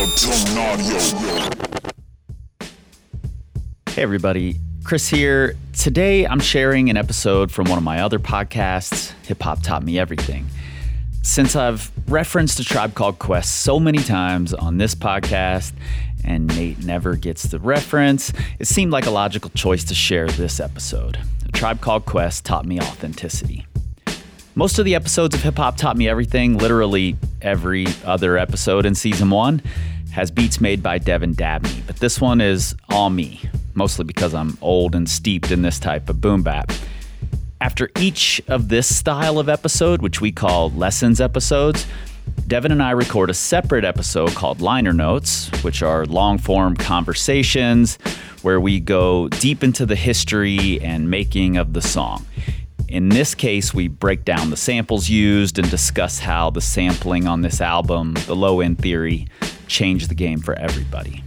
Hey, everybody. Kris here. Today, I'm sharing an episode from one of my other podcasts, Hip Hop Taught Me Everything. Since I've referenced a tribe called Quest so many times on this podcast, and Nate never gets the reference, it seemed like a logical choice to share this episode. A tribe called Quest taught me authenticity. Most of the episodes of Hip Hop Taught Me Everything, literally every other episode in season one, has beats made by Devin Dabney, but this one is all me, mostly because I'm old and steeped in this type of boom bap. After each of this style of episode, which we call lessons episodes, Devin and I record a separate episode called Liner Notes, which are long form conversations where we go deep into the history and making of the song. In this case, we break down the samples used and discuss how the sampling on this album, the low end theory, changed the game for everybody.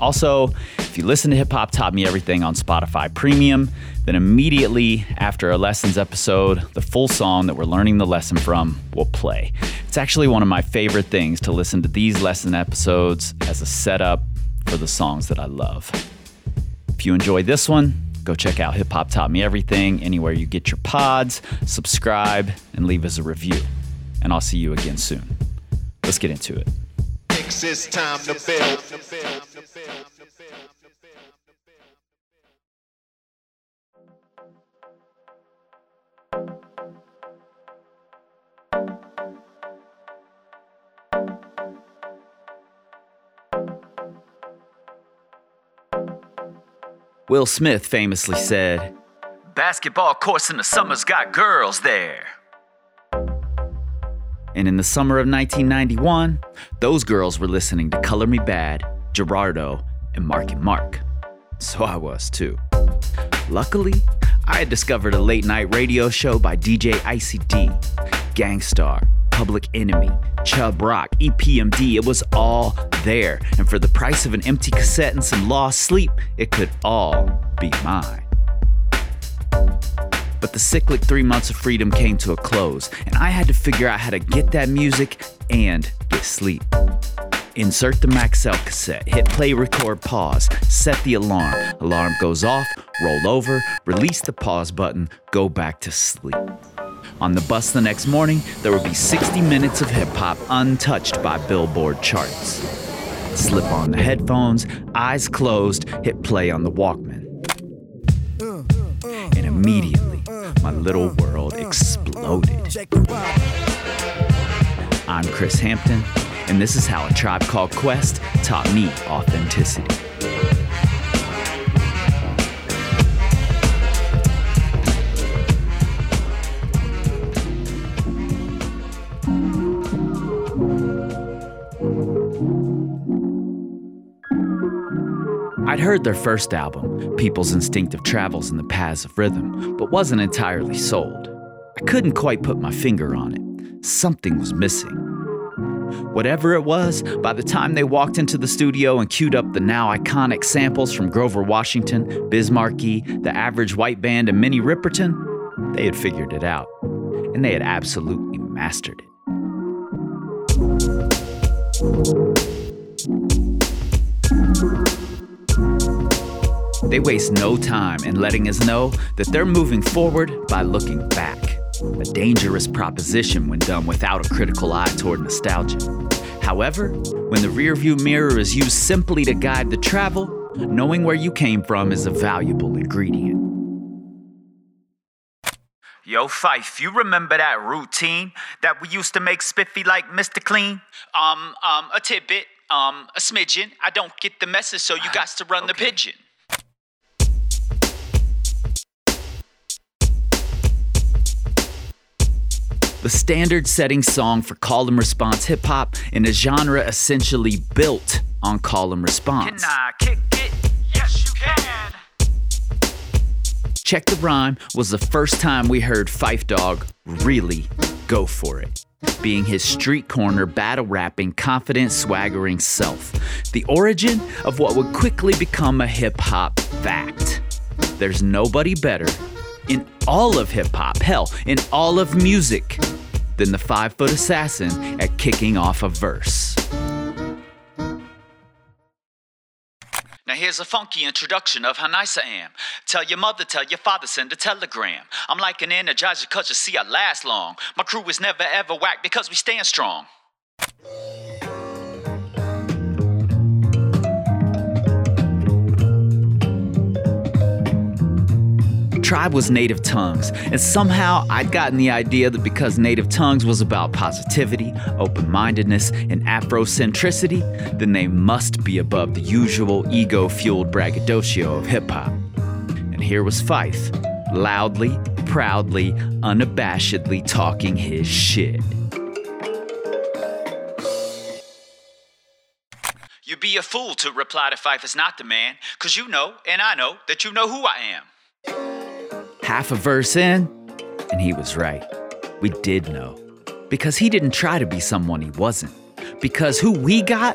Also, if you listen to Hip Hop Taught Me Everything on Spotify Premium, then immediately after a lessons episode, the full song that we're learning the lesson from will play. It's actually one of my favorite things to listen to these lesson episodes as a setup for the songs that I love. If you enjoy this one, Go check out Hip Hop Taught Me Everything anywhere you get your pods, subscribe, and leave us a review. And I'll see you again soon. Let's get into it. It's time to build. Will Smith famously said, Basketball courts in the summer's got girls there. And in the summer of 1991, those girls were listening to Color Me Badd, Gerardo, and Mark and Mark. So I was too. Luckily, I had discovered a late night radio show by DJ ICD, Gang Starr, Public Enemy, Chubb Rock, EPMD, it was all there. And for the price of an empty cassette and some lost sleep, it could all be mine. But the cyclic three months of freedom came to a close, and I had to figure out how to get that music and get sleep. Insert the Maxell cassette, hit play, record, pause, set the alarm. Alarm goes off, roll over, release the pause button, go back to sleep. On the bus the next morning, there would be 60 minutes of hip hop untouched by Billboard charts. Slip on the headphones, eyes closed, hit play on the Walkman. And immediately, my little world exploded. I'm Kris Hampton, and this is how a tribe called Quest taught me authenticity. Heard their first album, People's Instinctive Travels in the Paths of Rhythm, but wasn't entirely sold. I couldn't quite put my finger on it. Something was missing. Whatever it was, by the time they walked into the studio and queued up the now iconic samples from Grover Washington, Biz Markie, The Average White Band, and Minnie Riperton, they had figured it out. And they had absolutely mastered it. They waste no time in letting us know that they're moving forward by looking back. A dangerous proposition when done without a critical eye toward nostalgia. However, when the rearview mirror is used simply to guide the travel, knowing where you came from is a valuable ingredient. Yo, Phife, you remember that routine that we used to make spiffy like Mr. Clean? Um, um, a tidbit, um, a smidgen. I don't get the message, so you got to run okay. the pigeon. The standard setting song for call and response hip hop in a genre essentially built on call and response. Can I kick it? Yes, you can. Check the Rhyme was the first time we heard Phife Dawg really go for it, being his street corner, battle rapping, confident, swaggering self. The origin of what would quickly become a hip hop fact. There's nobody better in all of hip hop, hell, in all of music, than the five foot assassin at kicking off a verse. Now here's a funky introduction of how nice I am. Tell your mother, tell your father, send a telegram. I'm like an energizer cause you see I last long. My crew is never ever whack because we stand strong. Tribe was native tongues, and somehow I'd gotten the idea that because native tongues was about positivity, open mindedness, and Afrocentricity, then they must be above the usual ego fueled braggadocio of hip hop. And here was Phife, loudly, proudly, unabashedly talking his shit. You'd be a fool to reply to Phife is not the man, cause you know, and I know, that you know who I am. Half a verse in, and he was right. We did know. Because he didn't try to be someone he wasn't. Because who we got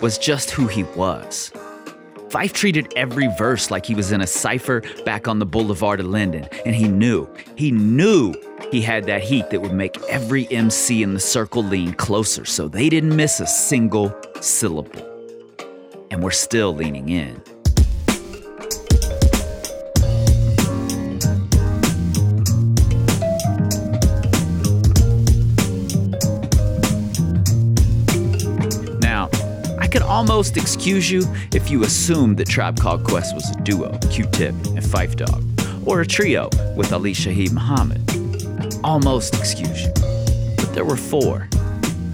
was just who he was. Phife treated every verse like he was in a cipher back on the boulevard of Linden, and he knew, he knew he had that heat that would make every MC in the circle lean closer so they didn't miss a single syllable. And we're still leaning in. Almost excuse you if you assumed that Tribe Called Quest was a duo, Q-Tip and Phife Dawg, or a trio with Ali Shaheed Muhammad. Almost excuse you. But there were four.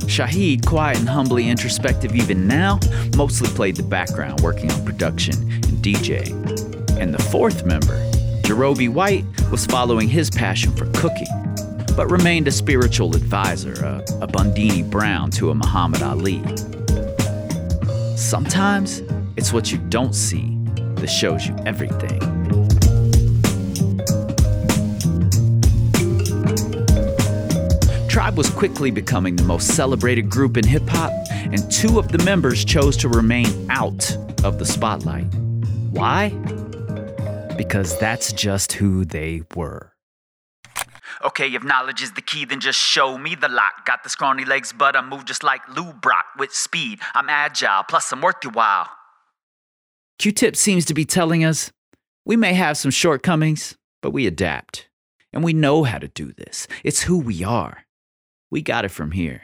Shaheed, quiet and humbly introspective even now, mostly played the background working on production and DJing. And the fourth member, Jarobi White, was following his passion for cooking, but remained a spiritual advisor, a, a Bundini Brown to a Muhammad Ali. Sometimes it's what you don't see that shows you everything. Tribe was quickly becoming the most celebrated group in hip hop, and two of the members chose to remain out of the spotlight. Why? Because that's just who they were. Okay, if knowledge is the key, then just show me the lock. Got the scrawny legs, but I move just like Lou Brock with speed. I'm agile, plus I'm worth your while. Q Tip seems to be telling us we may have some shortcomings, but we adapt. And we know how to do this. It's who we are. We got it from here.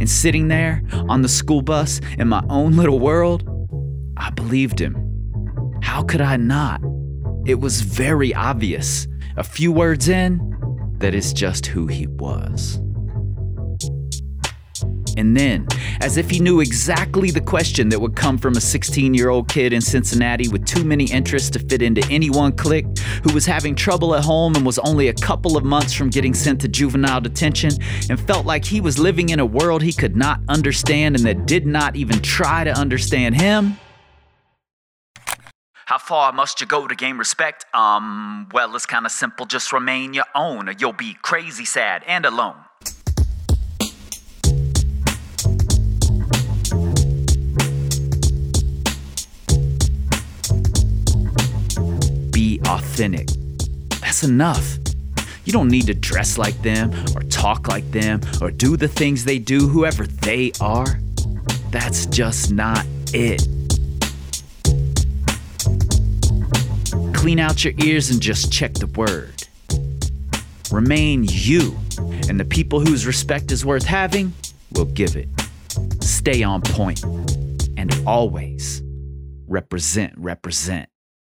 And sitting there on the school bus in my own little world, I believed him. How could I not? It was very obvious, a few words in, that is just who he was. And then, as if he knew exactly the question that would come from a 16 year old kid in Cincinnati with too many interests to fit into any one clique, who was having trouble at home and was only a couple of months from getting sent to juvenile detention, and felt like he was living in a world he could not understand and that did not even try to understand him, how far must you go to gain respect? Um, well, it's kinda simple, just remain your own, or you'll be crazy sad and alone. Be authentic. That's enough. You don't need to dress like them, or talk like them, or do the things they do, whoever they are. That's just not it. Clean out your ears and just check the word. Remain you, and the people whose respect is worth having will give it. Stay on point, and always represent, represent.